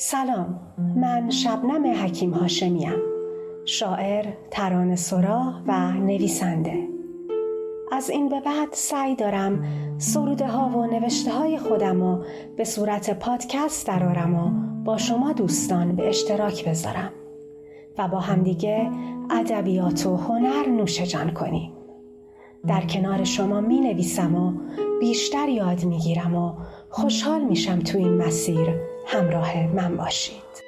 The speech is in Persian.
سلام من شبنم حکیم هاشمیم. شاعر، ترانه سرا و نویسنده. از این به بعد سعی دارم سروده ها و نوشته های خودم رو به صورت پادکست درارم و با شما دوستان به اشتراک بذارم و با همدیگه ادبیات و هنر نوش جان کنیم. در کنار شما می نویسم و بیشتر یاد می گیرم و خوشحال میشم تو این مسیر همراه من باشید.